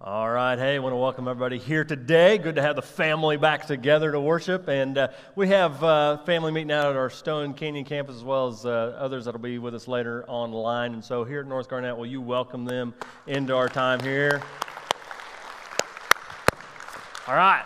All right, hey, I want to welcome everybody here today. Good to have the family back together to worship. And uh, we have uh, family meeting out at our Stone Canyon campus as well as uh, others that'll be with us later online. And so here at North Garnett, will you welcome them into our time here? All right.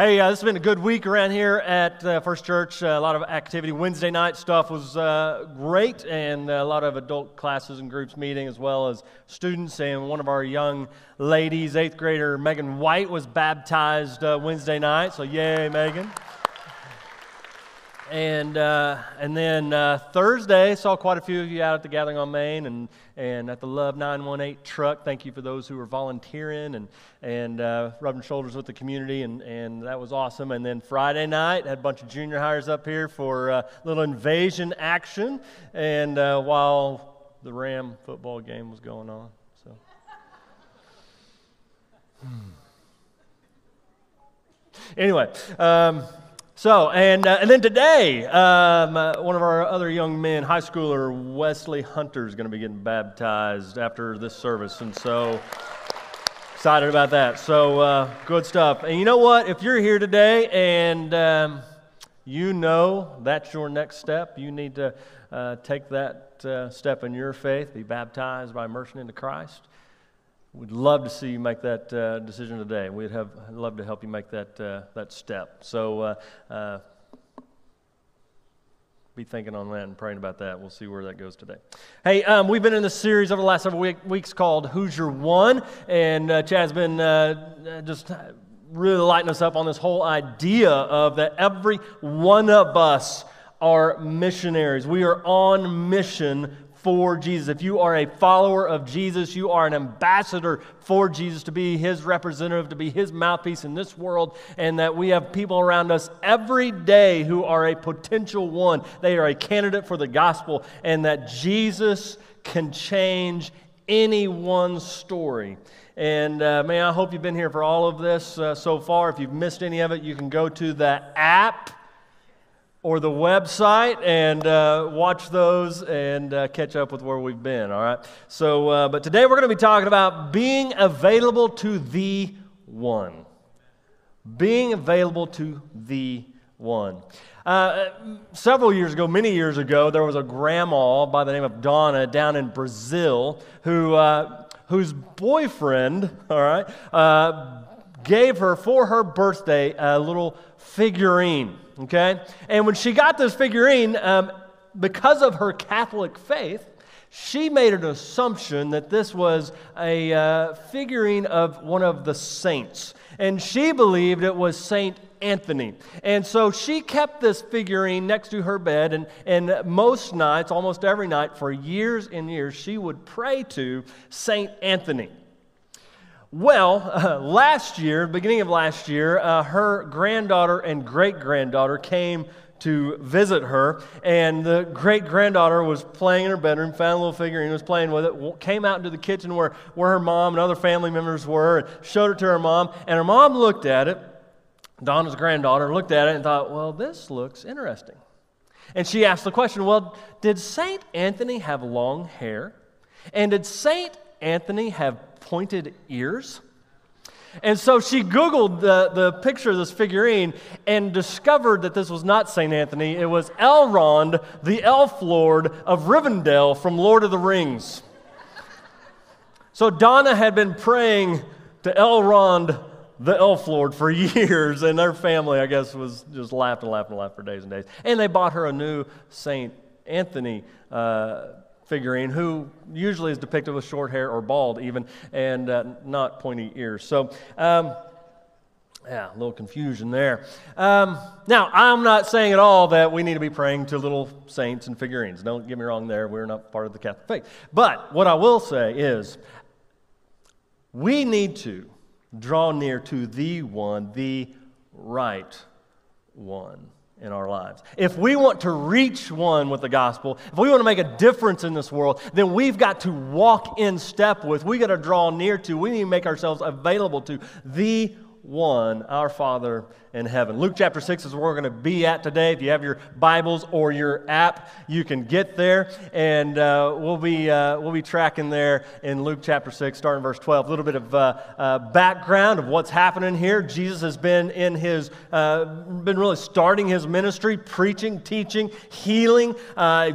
Hey, uh, this has been a good week around here at uh, First Church. Uh, a lot of activity. Wednesday night stuff was uh, great, and a lot of adult classes and groups meeting, as well as students. And one of our young ladies, eighth grader Megan White, was baptized uh, Wednesday night. So, yay, Megan. And, uh, and then uh, Thursday, saw quite a few of you out at the Gathering on Main and, and at the Love 918 truck. Thank you for those who were volunteering and, and uh, rubbing shoulders with the community, and, and that was awesome. And then Friday night, had a bunch of junior highers up here for a little invasion action, and uh, while the Ram football game was going on. So. Hmm. Anyway. Um, so, and, uh, and then today, um, uh, one of our other young men, high schooler Wesley Hunter, is going to be getting baptized after this service. And so, excited about that. So, uh, good stuff. And you know what? If you're here today and um, you know that's your next step, you need to uh, take that uh, step in your faith, be baptized by immersion into Christ. We'd love to see you make that uh, decision today. We'd have love to help you make that uh, that step. So uh, uh, be thinking on that and praying about that. We'll see where that goes today. Hey, um, we've been in this series over the last several week, weeks called "Who's Your One," and uh, Chad's been uh, just really lighting us up on this whole idea of that every one of us are missionaries. We are on mission for Jesus. If you are a follower of Jesus, you are an ambassador for Jesus to be his representative, to be his mouthpiece in this world, and that we have people around us every day who are a potential one. They are a candidate for the gospel, and that Jesus can change anyone's story. And uh, man, I hope you've been here for all of this uh, so far. If you've missed any of it, you can go to the app or the website and uh, watch those and uh, catch up with where we've been, all right? So, uh, but today we're going to be talking about being available to the one. Being available to the one. Uh, several years ago, many years ago, there was a grandma by the name of Donna down in Brazil who, uh, whose boyfriend, all right, uh, gave her for her birthday a little figurine okay? And when she got this figurine, um, because of her Catholic faith, she made an assumption that this was a uh, figurine of one of the saints. And she believed it was Saint Anthony. And so she kept this figurine next to her bed, and, and most nights, almost every night, for years and years, she would pray to Saint Anthony. Well, uh, last year, beginning of last year, uh, her granddaughter and great granddaughter came to visit her, and the great granddaughter was playing in her bedroom, found a little figurine, was playing with it, came out into the kitchen where, where her mom and other family members were, and showed it to her mom. And her mom looked at it, Donna's granddaughter looked at it and thought, well, this looks interesting. And she asked the question, well, did St. Anthony have long hair? And did St. Anthony have pointed ears. And so she Googled the, the picture of this figurine and discovered that this was not St. Anthony. It was Elrond, the elf lord of Rivendell from Lord of the Rings. So Donna had been praying to Elrond, the elf lord, for years, and their family, I guess, was just laughed and laughed for days and days. And they bought her a new St. Anthony uh, figurine who usually is depicted with short hair or bald, even, and uh, not pointy ears. So, um, yeah, a little confusion there. Um, now, I'm not saying at all that we need to be praying to little saints and figurines. Don't get me wrong there. We're not part of the Catholic faith. But what I will say is we need to draw near to the one, the right one in our lives. If we want to reach one with the gospel, if we want to make a difference in this world, then we've got to walk in step with, we got to draw near to, we need to make ourselves available to the one, our Father in heaven. Luke chapter 6 is where we're going to be at today. If you have your Bibles or your app, you can get there. And uh, we'll, be, uh, we'll be tracking there in Luke chapter 6, starting verse 12. A little bit of uh, uh background of what's happening here. Jesus has been in his, uh, been really starting his ministry, preaching, teaching, healing, uh,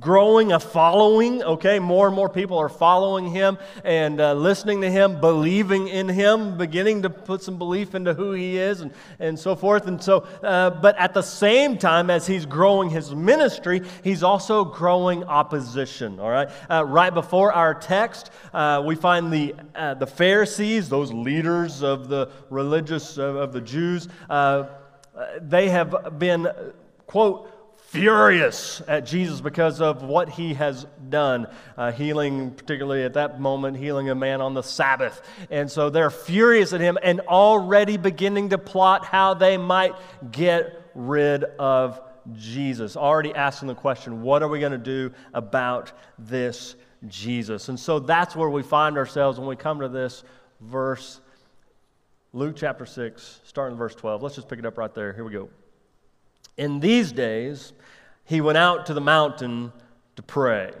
growing a following, okay? More and more people are following him and uh, listening to him, believing in him, beginning to put some belief into who he is and, and so forth. And so, uh, but at the same time as he's growing his ministry, he's also growing opposition, all right? Uh, right before our text, uh, we find the, uh, the Pharisees, those leaders of the religious, of, the Jews, uh, they have been, quote, furious at Jesus because of what he has done, uh, healing, particularly at that moment, healing a man on the Sabbath. And so they're furious at him and already beginning to plot how they might get rid of Jesus. Already asking the question, what are we going to do about this Jesus? And so that's where we find ourselves when we come to this verse. Luke chapter 6, starting verse 12. Let's just pick it up right there. Here we go. In these days, he went out to the mountain to pray.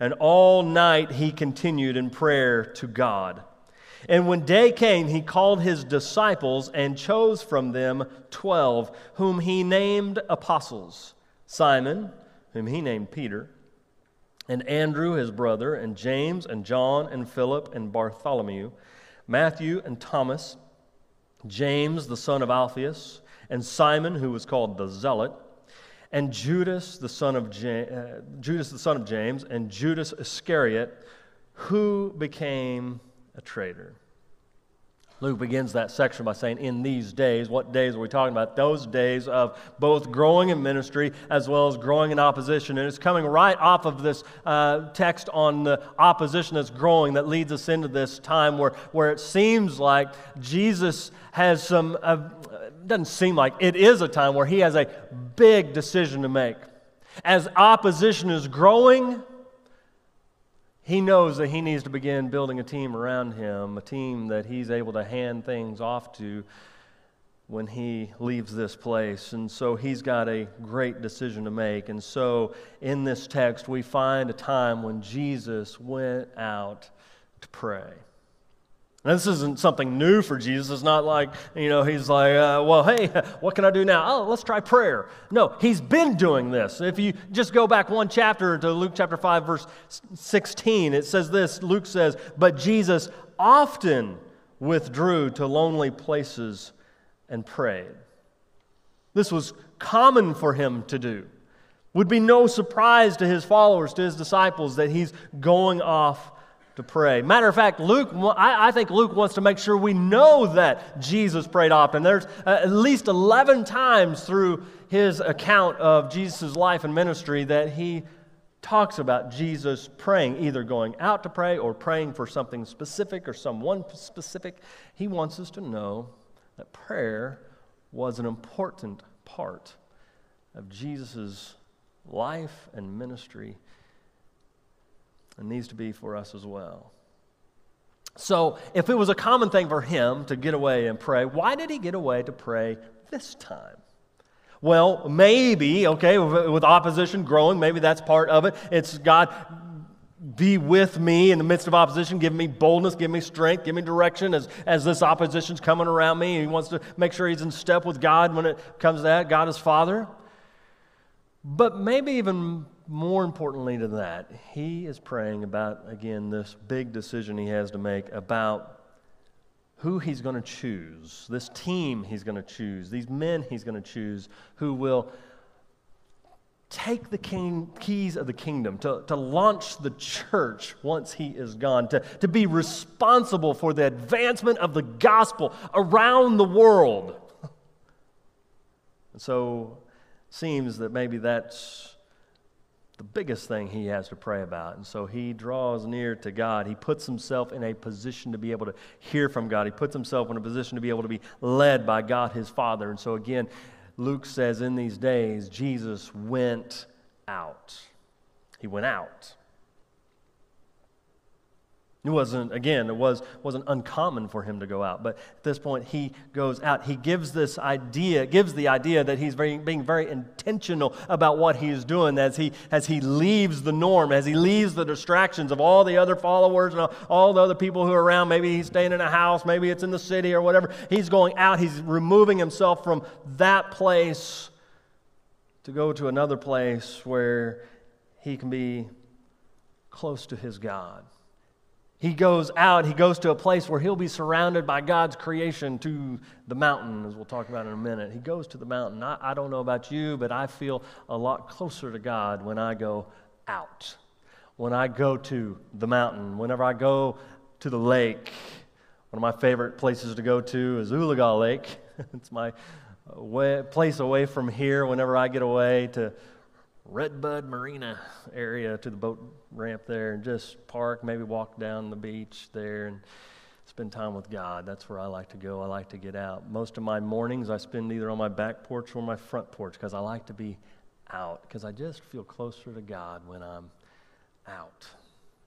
And all night he continued in prayer to God. And when day came, he called his disciples and chose from them twelve, whom he named apostles Simon, whom he named Peter, and Andrew his brother, and James, and John, and Philip, and Bartholomew, Matthew, and Thomas, James the son of Alphaeus, and Simon, who was called the Zealot and Judas the son of James, uh, Judas the son of James, and Judas Iscariot, who became a traitor. Luke begins that section by saying, In these days, what days are we talking about? Those days of both growing in ministry as well as growing in opposition. And it's coming right off of this uh, text on the opposition that's growing that leads us into this time where, where it seems like Jesus has some, uh, doesn't seem like it is a time where he has a big decision to make. As opposition is growing, he knows that he needs to begin building a team around him, a team that he's able to hand things off to when he leaves this place. And so he's got a great decision to make. And so in this text, we find a time when Jesus went out to pray. This isn't something new for Jesus. It's not like, you know, he's like, uh, well, hey, what can I do now? Oh, let's try prayer. No, he's been doing this. If you just go back one chapter to Luke chapter 5, verse 16, it says this Luke says, But Jesus often withdrew to lonely places and prayed. This was common for him to do. Would be no surprise to his followers, to his disciples, that he's going off to pray. Matter of fact, Luke, I, I, think Luke wants to make sure we know that Jesus prayed often. There's uh, at least 11 times through his account of Jesus' life and ministry that he talks about Jesus praying, either going out to pray or praying for something specific or someone specific. He wants us to know that prayer was an important part of Jesus' life and ministry and needs to be for us as well. So, if it was a common thing for him to get away and pray, why did he get away to pray this time? Well, maybe, okay, with opposition growing, maybe that's part of it. It's God, be with me in the midst of opposition, give me boldness, give me strength, give me direction as, as this opposition's coming around me. He wants to make sure he's in step with God when it comes to that. God is Father. But maybe even more importantly to that, he is praying about, again, this big decision he has to make about who he's going to choose, this team he's going to choose, these men he's going to choose who will take the king, keys of the kingdom, to, to launch the church once he is gone, to, to be responsible for the advancement of the gospel around the world. And so, seems that maybe that's the biggest thing he has to pray about. And so he draws near to God. He puts himself in a position to be able to hear from God. He puts himself in a position to be able to be led by God his Father. And so again, Luke says in these days, Jesus went out. He went out. It wasn't, again, it was, wasn't uncommon for him to go out. But at this point, he goes out. He gives this idea, gives the idea that he's very, being very intentional about what he's doing as he, as he leaves the norm, as he leaves the distractions of all the other followers and all the other people who are around. Maybe he's staying in a house, maybe it's in the city or whatever. He's going out, he's removing himself from that place to go to another place where he can be close to his God. He goes out, he goes to a place where he'll be surrounded by God's creation to the mountain, as we'll talk about in a minute. He goes to the mountain. I, I, don't know about you, but I feel a lot closer to God when I go out. When I go to the mountain, whenever I go to the lake. One of my favorite places to go to is Oologah Lake. it's my uh, way, place away from here whenever I get away to Redbud Marina area to the boat ramp there and just park, maybe walk down the beach there and spend time with God. That's where I like to go. I like to get out. Most of my mornings I spend either on my back porch or my front porch because I like to be out because I just feel closer to God when I'm out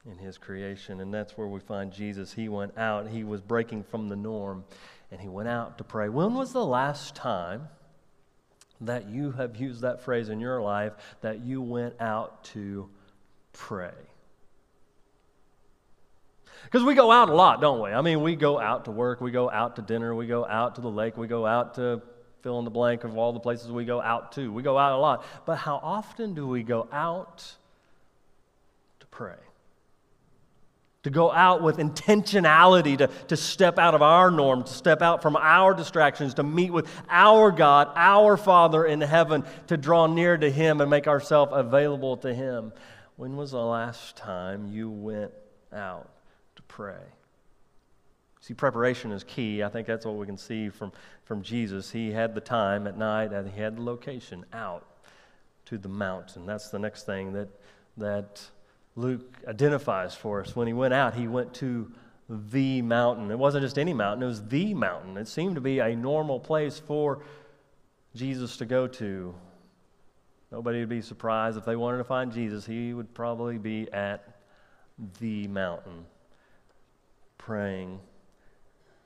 in His creation. And that's where we find Jesus. He went out, He was breaking from the norm, and He went out to pray. When was the last time? That you have used that phrase in your life that you went out to pray? Because we go out a lot, don't we? I mean, we go out to work, we go out to dinner, we go out to the lake, we go out to fill in the blank of all the places we go out to. We go out a lot. But how often do we go out to pray? To go out with intentionality, to, to step out of our norm, to step out from our distractions, to meet with our God, our Father in heaven, to draw near to Him and make ourselves available to Him. When was the last time you went out to pray? See, preparation is key. I think that's what we can see from, from Jesus. He had the time at night and he had the location out to the mountain. That's the next thing that, that Luke identifies for us. When he went out, he went to the mountain. It wasn't just any mountain, it was the mountain. It seemed to be a normal place for Jesus to go to. Nobody would be surprised if they wanted to find Jesus, he would probably be at the mountain praying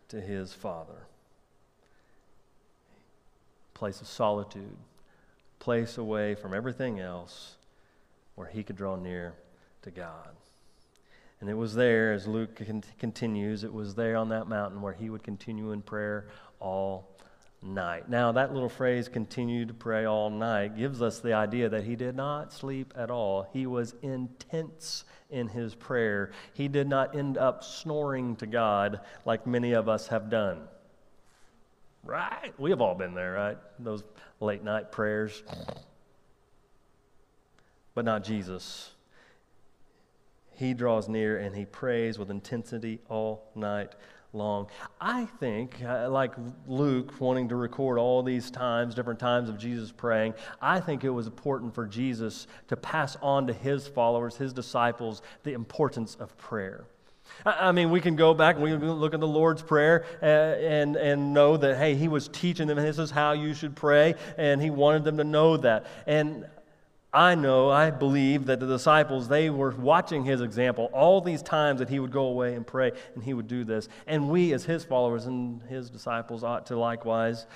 to his Father. Place of solitude, place away from everything else where he could draw near to God. And it was there, as Luke continues, it was there on that mountain where he would continue in prayer all night. Now, that little phrase, continue to pray all night, gives us the idea that he did not sleep at all. He was intense in his prayer. He did not end up snoring to God like many of us have done. Right? We have all been there, right? Those late night prayers. But not Jesus he draws near and he prays with intensity all night long. I think, uh, like Luke wanting to record all these times, different times of Jesus praying, I think it was important for Jesus to pass on to his followers, his disciples, the importance of prayer. I mean, we can go back and we can look at the Lord's Prayer uh, and, and know that, hey, He was teaching them, this is how you should pray, and He wanted them to know that. And I know, I believe that the disciples, they were watching his example all these times that he would go away and pray and he would do this. And we, as his followers and his disciples, ought to likewise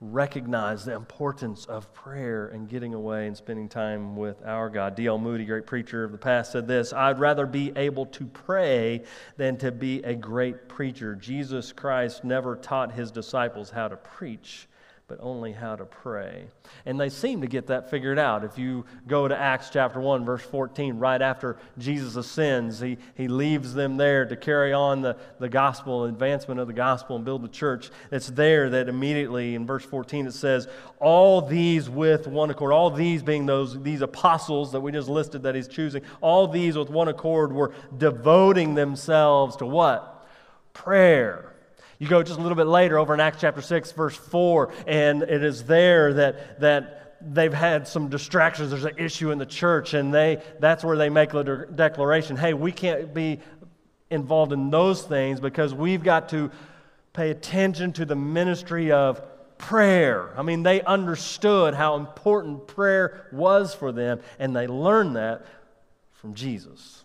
recognize the importance of prayer and getting away and spending time with our God. D.L. Moody, great preacher of the past, said this I'd rather be able to pray than to be a great preacher. Jesus Christ never taught his disciples how to preach but only how to pray. And they seem to get that figured out. If you go to Acts chapter 1, verse 14, right after Jesus ascends, he, he leaves them there to carry on the, the gospel, advancement of the gospel, and build the church. It's there that immediately in verse 14 it says, All these with one accord, all these being those these apostles that we just listed that he's choosing, all these with one accord were devoting themselves to what? Prayer you go just a little bit later over in Acts chapter 6, verse 4, and it is there that, that they've had some distractions. There's an issue in the church, and they, that's where they make the de- declaration hey, we can't be involved in those things because we've got to pay attention to the ministry of prayer. I mean, they understood how important prayer was for them, and they learned that from Jesus.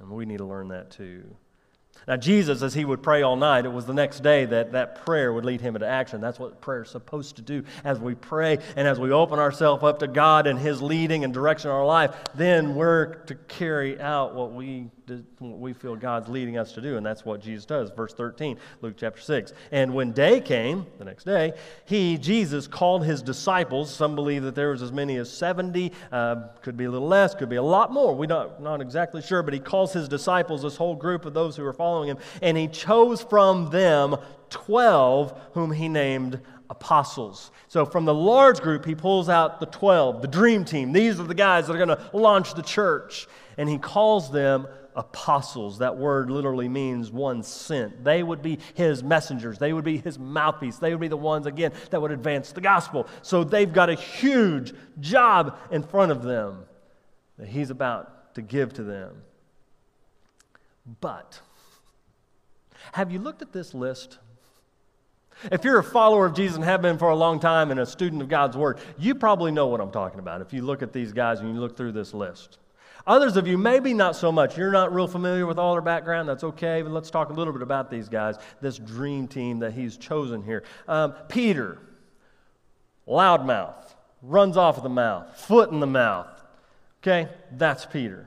And we need to learn that too. Now, Jesus, as he would pray all night, it was the next day that that prayer would lead him into action. That's what prayer is supposed to do. As we pray and as we open ourselves up to God and his leading and direction in our life, then we're to carry out what we, what we feel God's leading us to do. And that's what Jesus does. Verse 13, Luke chapter 6. And when day came, the next day, he, Jesus, called his disciples. Some believe that there was as many as 70, uh, could be a little less, could be a lot more. We're not, not exactly sure, but he calls his disciples, this whole group of those who are following him, and he chose from them 12 whom he named apostles. So from the large group, he pulls out the 12, the dream team. These are the guys that are going to launch the church. And he calls them apostles. That word literally means one sent. They would be his messengers, they would be his mouthpiece. They would be the ones, again, that would advance the gospel. So they've got a huge job in front of them that he's about to give to them. But, have you looked at this list? If you're a follower of Jesus and have been for a long time and a student of God's Word, you probably know what I'm talking about if you look at these guys and you look through this list. Others of you, maybe not so much. You're not real familiar with all their background. That's okay. But let's talk a little bit about these guys, this dream team that he's chosen here. Um, Peter, loudmouth, runs off of the mouth, foot in the mouth. Okay, that's Peter.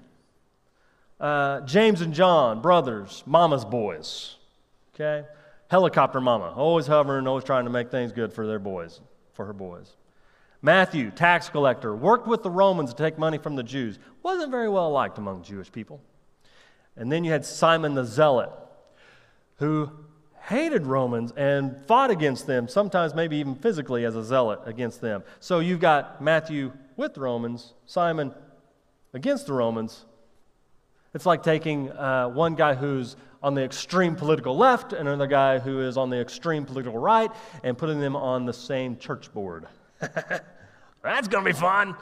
Uh, James and John, brothers, mama's boys. Okay? Helicopter mama, always hovering, always trying to make things good for their boys, for her boys. Matthew, tax collector, worked with the Romans to take money from the Jews. Wasn't very well liked among Jewish people. And then you had Simon the Zealot, who hated Romans and fought against them, sometimes maybe even physically as a zealot against them. So you've got Matthew with the Romans, Simon against the Romans, it's like taking uh, one guy who's on the extreme political left and another guy who is on the extreme political right and putting them on the same church board. That's going to be fun.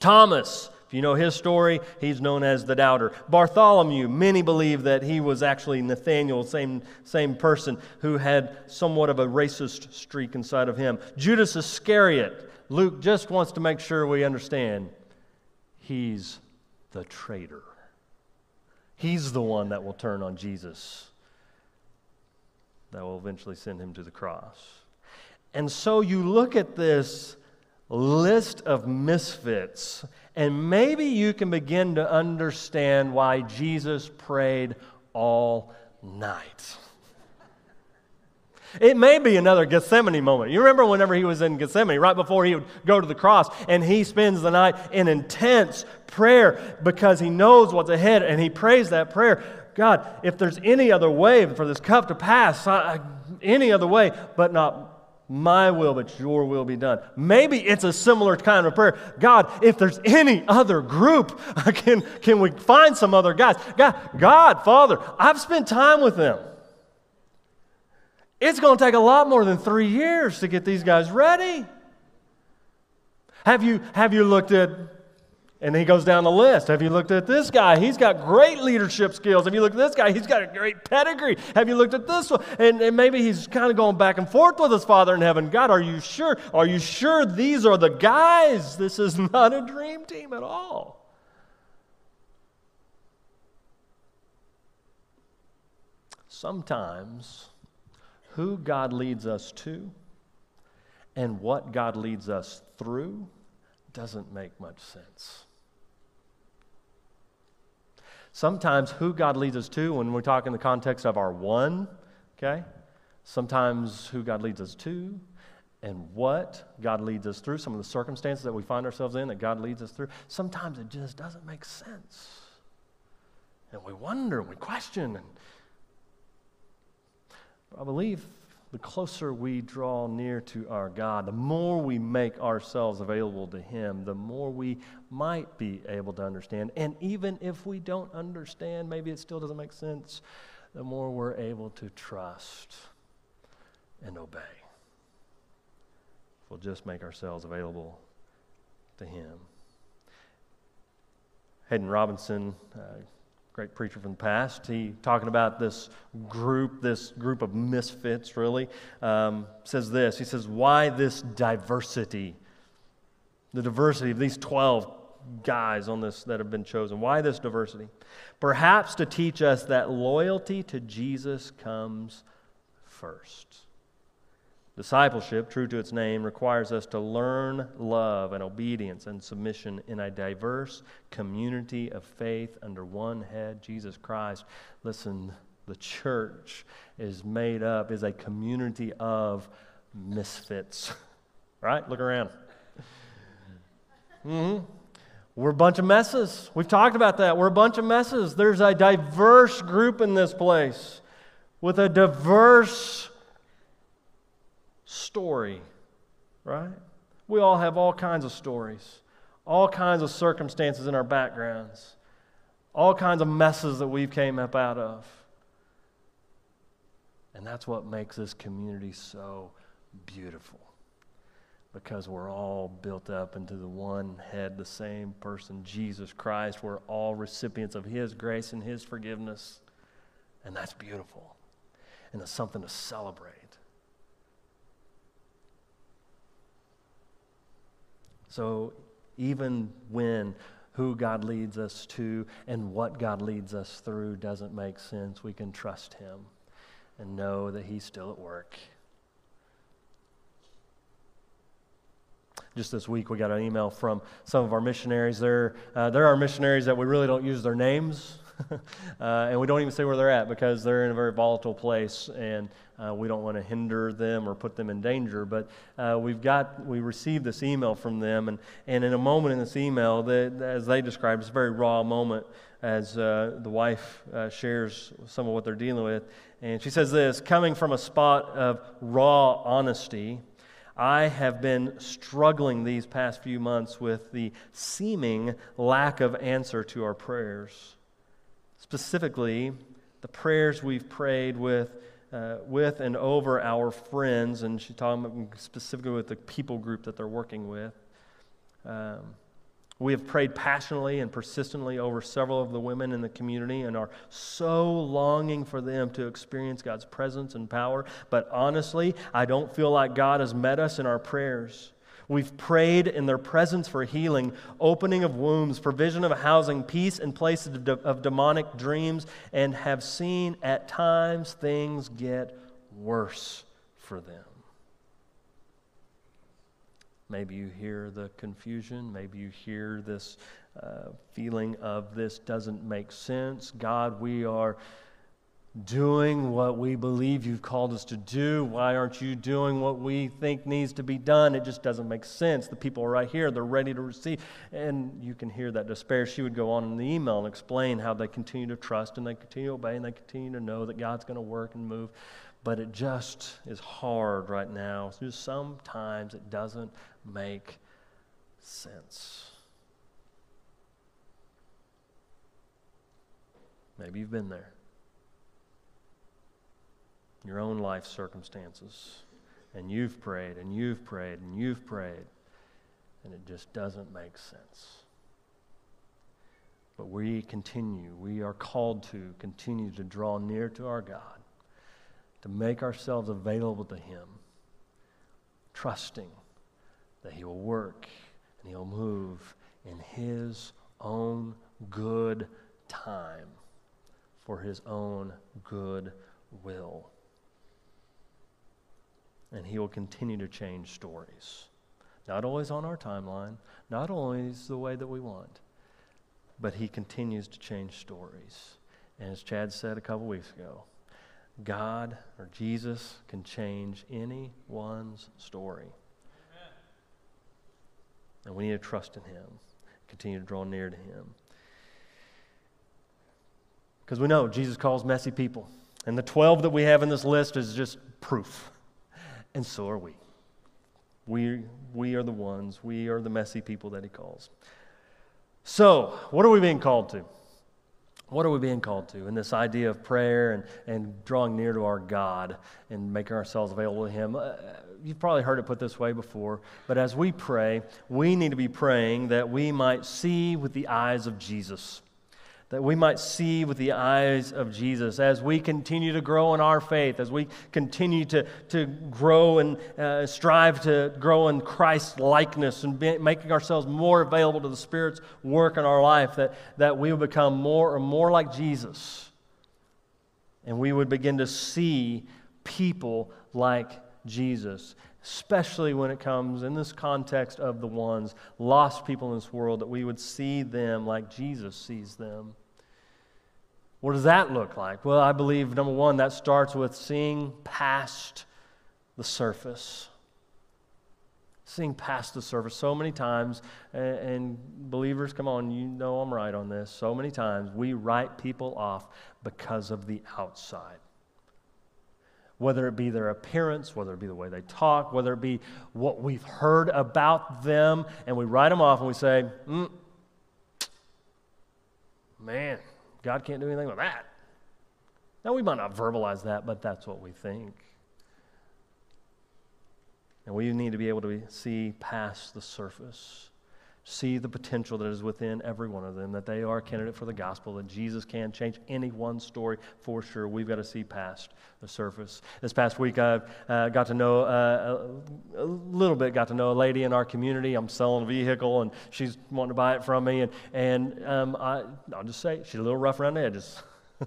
Thomas, if you know his story, he's known as the doubter. Bartholomew, many believe that he was actually Nathaniel, same, same person, who had somewhat of a racist streak inside of him. Judas Iscariot, Luke just wants to make sure we understand he's the traitor. He's the one that will turn on Jesus, that will eventually send him to the cross. And so you look at this list of misfits, and maybe you can begin to understand why Jesus prayed all night. It may be another Gethsemane moment. You remember whenever he was in Gethsemane, right before he would go to the cross, and he spends the night in intense prayer because he knows what's ahead, and he prays that prayer God, if there's any other way for this cup to pass, I, any other way, but not my will, but your will be done. Maybe it's a similar kind of prayer. God, if there's any other group, can, can we find some other guys? God, God, Father, I've spent time with them. It's going to take a lot more than three years to get these guys ready. Have you, have you looked at, and he goes down the list. Have you looked at this guy? He's got great leadership skills. Have you looked at this guy? He's got a great pedigree. Have you looked at this one? And, and maybe he's kind of going back and forth with his Father in heaven. God, are you sure? Are you sure these are the guys? This is not a dream team at all. Sometimes who God leads us to and what God leads us through doesn't make much sense. Sometimes who God leads us to, when we talk in the context of our one, okay? Sometimes who God leads us to and what God leads us through, some of the circumstances that we find ourselves in that God leads us through, sometimes it just doesn't make sense. And we wonder and we question and I believe the closer we draw near to our God, the more we make ourselves available to Him, the more we might be able to understand. And even if we don't understand, maybe it still doesn't make sense, the more we're able to trust and obey. If We'll just make ourselves available to Him. Haddon Robinson. Uh, great preacher from the past. He talking about this group, this group of misfits, really, um, says this. He says, "Why this diversity? The diversity of these twelve guys on this that have been chosen. Why this diversity? Perhaps to teach us that loyalty to Jesus comes first. Discipleship, true to its name, requires us to learn love and obedience and submission in a diverse community of faith under one head, Jesus Christ. Listen, the church is made up, is a community of misfits. right? Look around. Mm-hmm. We're a bunch of messes. We've talked about that. We're a bunch of messes. There's a diverse group in this place with a diverse story, right? We all have all kinds of stories, all kinds of circumstances in our backgrounds, all kinds of messes that we've came up out of. And that's what makes this community so beautiful. Because we're all built up into the one head, the same person, Jesus Christ. We're all recipients of His grace and His forgiveness. And that's beautiful. And it's something to celebrate. So, even when who God leads us to and what God leads us through doesn't make sense, we can trust Him and know that He's still at work. Just this week, we got an email from some of our missionaries. There, uh, there are missionaries that we really don't use their names uh, and we don't even say where they're at because they're in a very volatile place and uh, we don't want to hinder them or put them in danger. But uh, we've got, we received this email from them, and, and in a moment in this email, that, as they describe, it's a very raw moment as uh, the wife uh, shares some of what they're dealing with. And she says this coming from a spot of raw honesty. I have been struggling these past few months with the seeming lack of answer to our prayers. Specifically, the prayers we've prayed with, uh, with and over our friends, and she's talking specifically with the people group that they're working with. Um, we have prayed passionately and persistently over several of the women in the community and are so longing for them to experience God's presence and power. But honestly, I don't feel like God has met us in our prayers. We've prayed in their presence for healing, opening of wombs, provision of housing, peace in places of, de- of demonic dreams, and have seen at times things get worse for them. Maybe you hear the confusion. Maybe you hear this uh, feeling of this doesn't make sense. God, we are doing what we believe you've called us to do. Why aren't you doing what we think needs to be done? It just doesn't make sense. The people are right here, they're ready to receive. And you can hear that despair. She would go on in the email and explain how they continue to trust and they continue to obey and they continue to know that God's going to work and move. But it just is hard right now. Sometimes it doesn't make sense. Maybe you've been there your own life circumstances. And you've prayed, and you've prayed, and you've prayed, and it just doesn't make sense. But we continue, we are called to continue to draw near to our God, to make ourselves available to Him, trusting that He will work and He'll move in His own good time for His own good will and He will continue to change stories. Not always on our timeline, not always the way that we want, but He continues to change stories. And as Chad said a couple weeks ago, God or Jesus can change anyone's story. Amen. And we need to trust in Him, continue to draw near to Him. Because we know Jesus calls messy people. And the 12 that we have in this list is just proof and so are we. We, we are the ones, we are the messy people that he calls. So, what are we being called to? What are we being called to in this idea of prayer and, and drawing near to our God and making ourselves available to Him? Uh, you've probably heard it put this way before, but as we pray, we need to be praying that we might see with the eyes of Jesus that we might see with the eyes of Jesus as we continue to grow in our faith, as we continue to, to grow and uh, strive to grow in Christ's likeness and be, making ourselves more available to the Spirit's work in our life, that, that we will become more and more like Jesus. And we would begin to see people like Jesus especially when it comes in this context of the ones, lost people in this world, that we would see them like Jesus sees them. What does that look like? Well, I believe, number one, that starts with seeing past the surface. Seeing past the surface so many times, and, believers, come on, you know I'm right on this. So many times we write people off because of the outside whether it be their appearance, whether it be the way they talk, whether it be what we've heard about them, and we write them off and we say, mm, man, God can't do anything with that. Now, we might not verbalize that, but that's what we think. And we need to be able to see past the surface see the potential that is within every one of them, that they are a candidate for the gospel, that Jesus can change any one story for sure. We've got to see past the surface. This past week, I uh, got to know uh, a, a, little bit, got to know a lady in our community. I'm selling a vehicle, and she's wanting to buy it from me. And, and um, I, I'll just say, she's a little rough around the edges.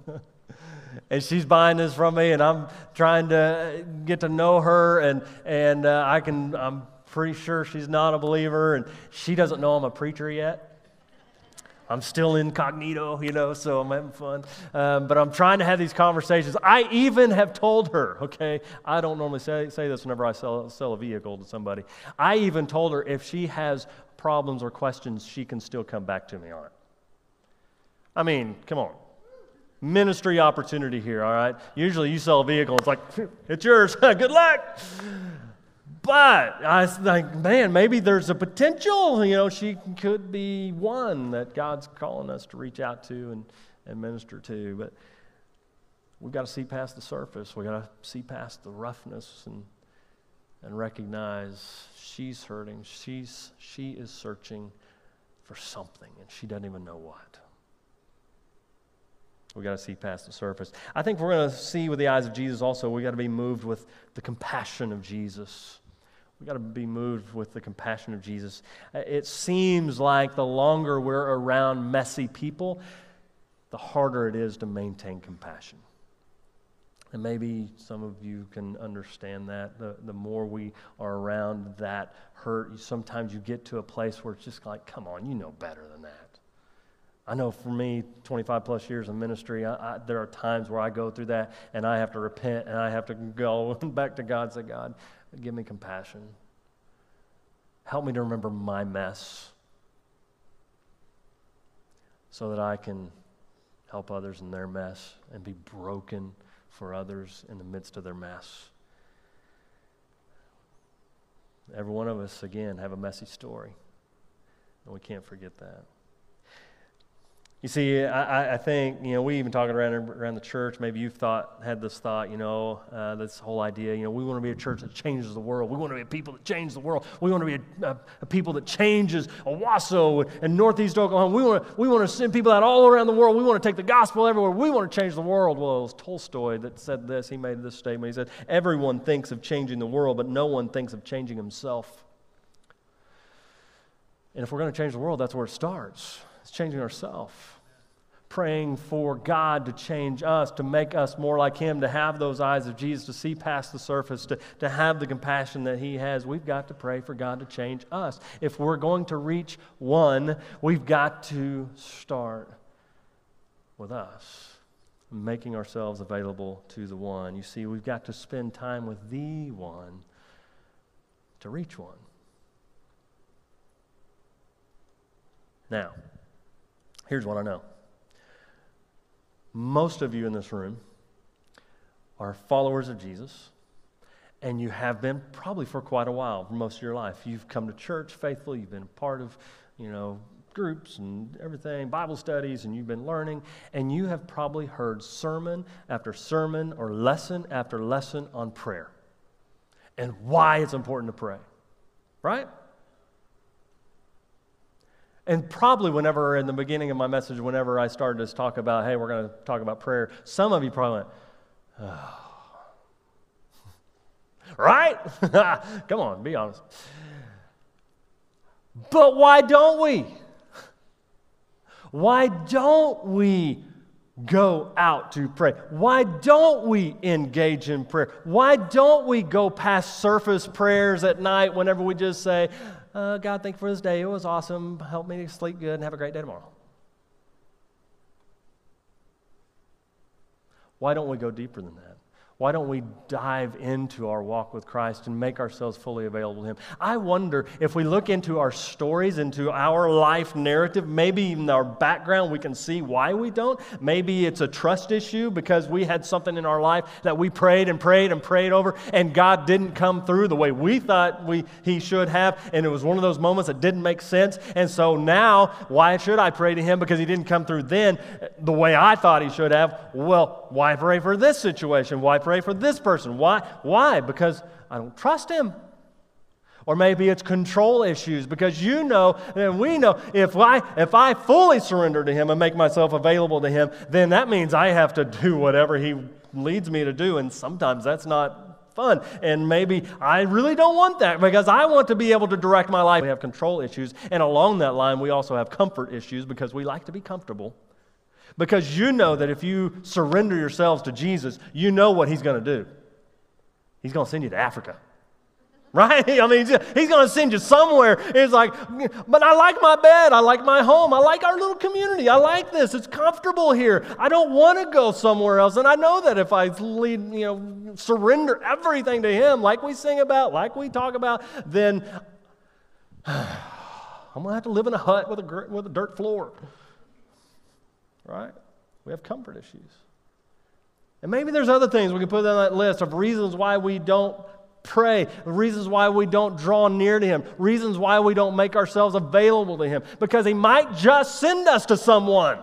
and she's buying this from me, and I'm trying to get to know her, and, and uh, I can, I'm pretty sure she's not a believer, and she doesn't know I'm a preacher yet. I'm still incognito, you know, so I'm having fun. Um, but I'm trying to have these conversations. I even have told her, okay, I don't normally say, say this whenever I sell, sell a vehicle to somebody. I even told her if she has problems or questions, she can still come back to me on it. I mean, come on. Ministry opportunity here, all right? Usually you sell a vehicle, it's like, it's yours, good luck. But I was like, man, maybe there's a potential. You know, she could be one that God's calling us to reach out to and, and minister to. But we've got to see past the surface. We've got to see past the roughness and, and recognize she's hurting. She's, she is searching for something, and she doesn't even know what. We've got to see past the surface. I think we're going to see with the eyes of Jesus also, we've got to be moved with the compassion of Jesus. We've got to be moved with the compassion of Jesus. Uh, it seems like the longer we're around messy people, the harder it is to maintain compassion. And maybe some of you can understand that. The, the more we are around that hurt, sometimes you get to a place where it's just like, come on, you know better than that. I know for me, 25 plus years of ministry, I, I, there are times where I go through that and I have to repent and I have to go back to God and say, God, Give me compassion. Help me to remember my mess so that I can help others in their mess and be broken for others in the midst of their mess. Every one of us, again, have a messy story, and we can't forget that. You see, I, I, think, you know, we even talking around, around the church, maybe you've thought, had this thought, you know, uh, this whole idea, you know, we want to be a church that changes the world. We want to be a people that change the world. We want to be a, a, a people that changes Owasso and Northeast Oklahoma. We want, to, we want to send people out all around the world. We want to take the gospel everywhere. We want to change the world. Well, it was Tolstoy that said this. He made this statement. He said, everyone thinks of changing the world, but no one thinks of changing himself. And if we're going to change the world, that's where it starts. It's changing ourselves. Praying for God to change us, to make us more like Him, to have those eyes of Jesus, to see past the surface, to, to have the compassion that He has. We've got to pray for God to change us. If we're going to reach one, we've got to start with us, making ourselves available to the one. You see, we've got to spend time with the one to reach one. Now, Here's what I know most of you in this room are followers of Jesus, and you have been probably for quite a while, most of your life. You've come to church faithfully, you've been a part of, you know, groups and everything, Bible studies, and you've been learning, and you have probably heard sermon after sermon or lesson after lesson on prayer and why it's important to pray, right? And probably whenever in the beginning of my message, whenever I started to talk about, hey, we're going to talk about prayer, some of you probably went, oh. right? Come on, be honest. But why don't we? Why don't we go out to pray? Why don't we engage in prayer? Why don't we go past surface prayers at night whenever we just say, uh, God, thank you for this day. It was awesome. Help me to sleep good and have a great day tomorrow? Why don't we go deeper than that? Why don't we dive into our walk with Christ and make ourselves fully available to Him? I wonder if we look into our stories, into our life narrative, maybe even our background, we can see why we don't. Maybe it's a trust issue because we had something in our life that we prayed and prayed and prayed over, and God didn't come through the way we thought we, He should have. And it was one of those moments that didn't make sense. And so now, why should I pray to Him? Because He didn't come through then the way I thought He should have. Well, why pray for this situation? Why pray for this person? Why? Why? Because I don't trust him. Or maybe it's control issues because you know and we know if I if I fully surrender to him and make myself available to him, then that means I have to do whatever he leads me to do and sometimes that's not fun. And maybe I really don't want that because I want to be able to direct my life. We have control issues and along that line we also have comfort issues because we like to be comfortable. Because you know that if you surrender yourselves to Jesus, you know what He's going to do. He's going to send you to Africa. Right? I mean, he's going to send you somewhere. It's like, but I like my bed. I like my home. I like our little community. I like this. It's comfortable here. I don't want to go somewhere else. And I know that if I lead, you know, surrender everything to him, like we sing about, like we talk about, then I'm going to have to live in a hut with a, with a dirt floor right? We have comfort issues. And maybe there's other things we can put on that list of reasons why we don't pray, reasons why we don't draw near to Him, reasons why we don't make ourselves available to Him, because He might just send us to someone.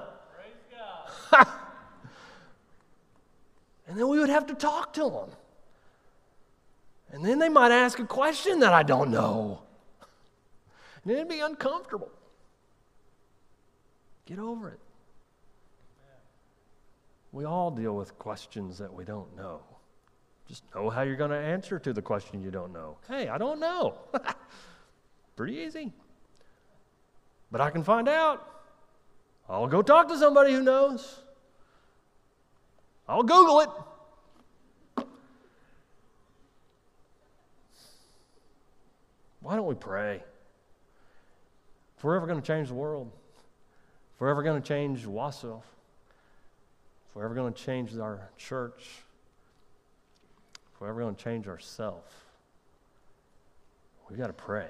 and then we would have to talk to them. And then they might ask a question that I don't know. And it'd be uncomfortable. Get over it. We all deal with questions that we don't know. Just know how you're going to answer to the question you don't know. Hey, I don't know. Pretty easy. But I can find out. I'll go talk to somebody who knows. I'll Google it. Why don't we pray? If we're ever going to change the world, if we're ever going to change Wausau, we're ever going to change our church, if we're ever going to change ourselves, we've got to pray.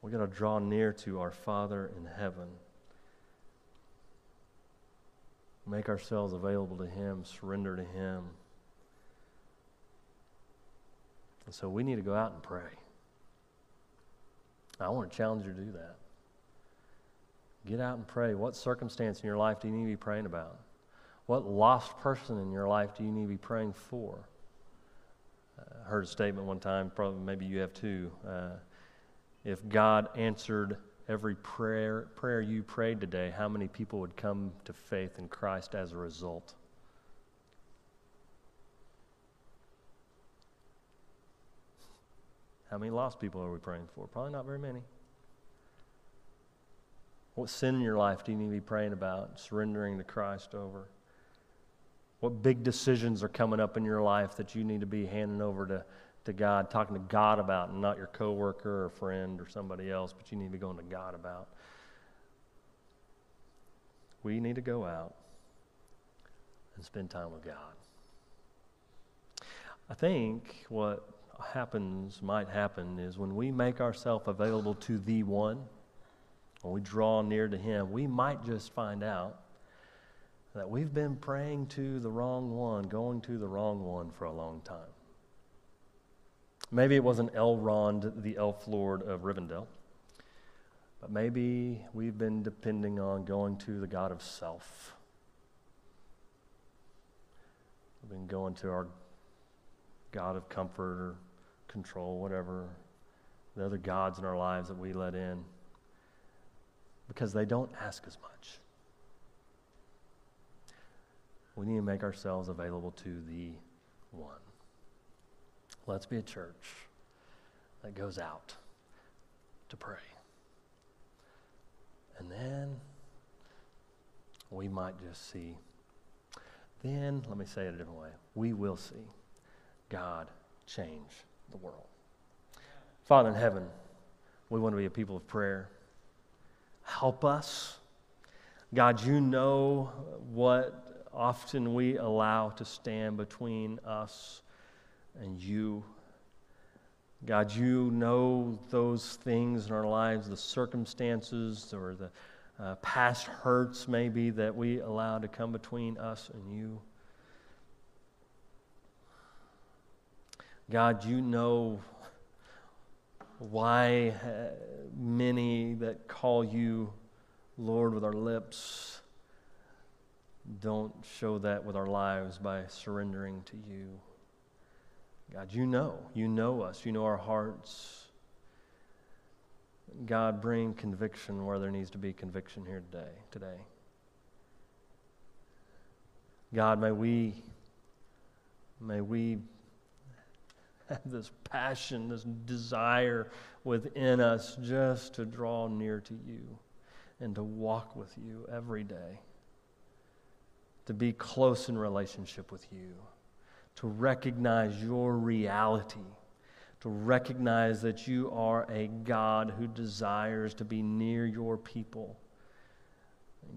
We've got to draw near to our Father in heaven. Make ourselves available to Him, surrender to Him. And so we need to go out and pray. I want to challenge you to do that. Get out and pray. What circumstance in your life do you need to be praying about? What lost person in your life do you need to be praying for? I heard a statement one time, probably maybe you have too. Uh, if God answered every prayer, prayer you prayed today, how many people would come to faith in Christ as a result? How many lost people are we praying for? Probably not very many. What sin in your life do you need to be praying about, surrendering to Christ over? What big decisions are coming up in your life that you need to be handing over to, to God, talking to God about, and not your coworker or friend or somebody else, but you need to be going to God about. We need to go out and spend time with God. I think what happens, might happen, is when we make ourselves available to the one, when we draw near to Him, we might just find out that we've been praying to the wrong one, going to the wrong one for a long time. Maybe it wasn't Elrond, the elf lord of Rivendell, but maybe we've been depending on going to the God of self. We've been going to our God of comfort or control, whatever, the other gods in our lives that we let in. because they don't ask as much. We need to make ourselves available to the one. Let's be a church that goes out to pray. And then we might just see, then, let me say it a different way, we will see God change the world. Father in heaven, we want to be a people of prayer. Help us. God, you know what often we allow to stand between us and you. God, you know those things in our lives, the circumstances or the uh, past hurts, maybe, that we allow to come between us and you. God, you know why uh, many that call you Lord with our lips don't show that with our lives by surrendering to you. God, you know. You know us. You know our hearts. God, bring conviction where there needs to be conviction here today. Today, God, may we, may we have this passion, this desire within us just to draw near to you and to walk with you every day, to be close in relationship with you, to recognize your reality, to recognize that you are a God who desires to be near your people.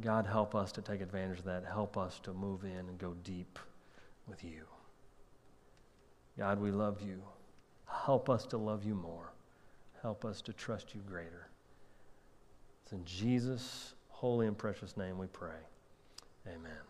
God, help us to take advantage of that. Help us to move in and go deep with you. God, we love you. Help us to love you more. Help us to trust you greater. It's in Jesus' holy and precious name we pray. Amen.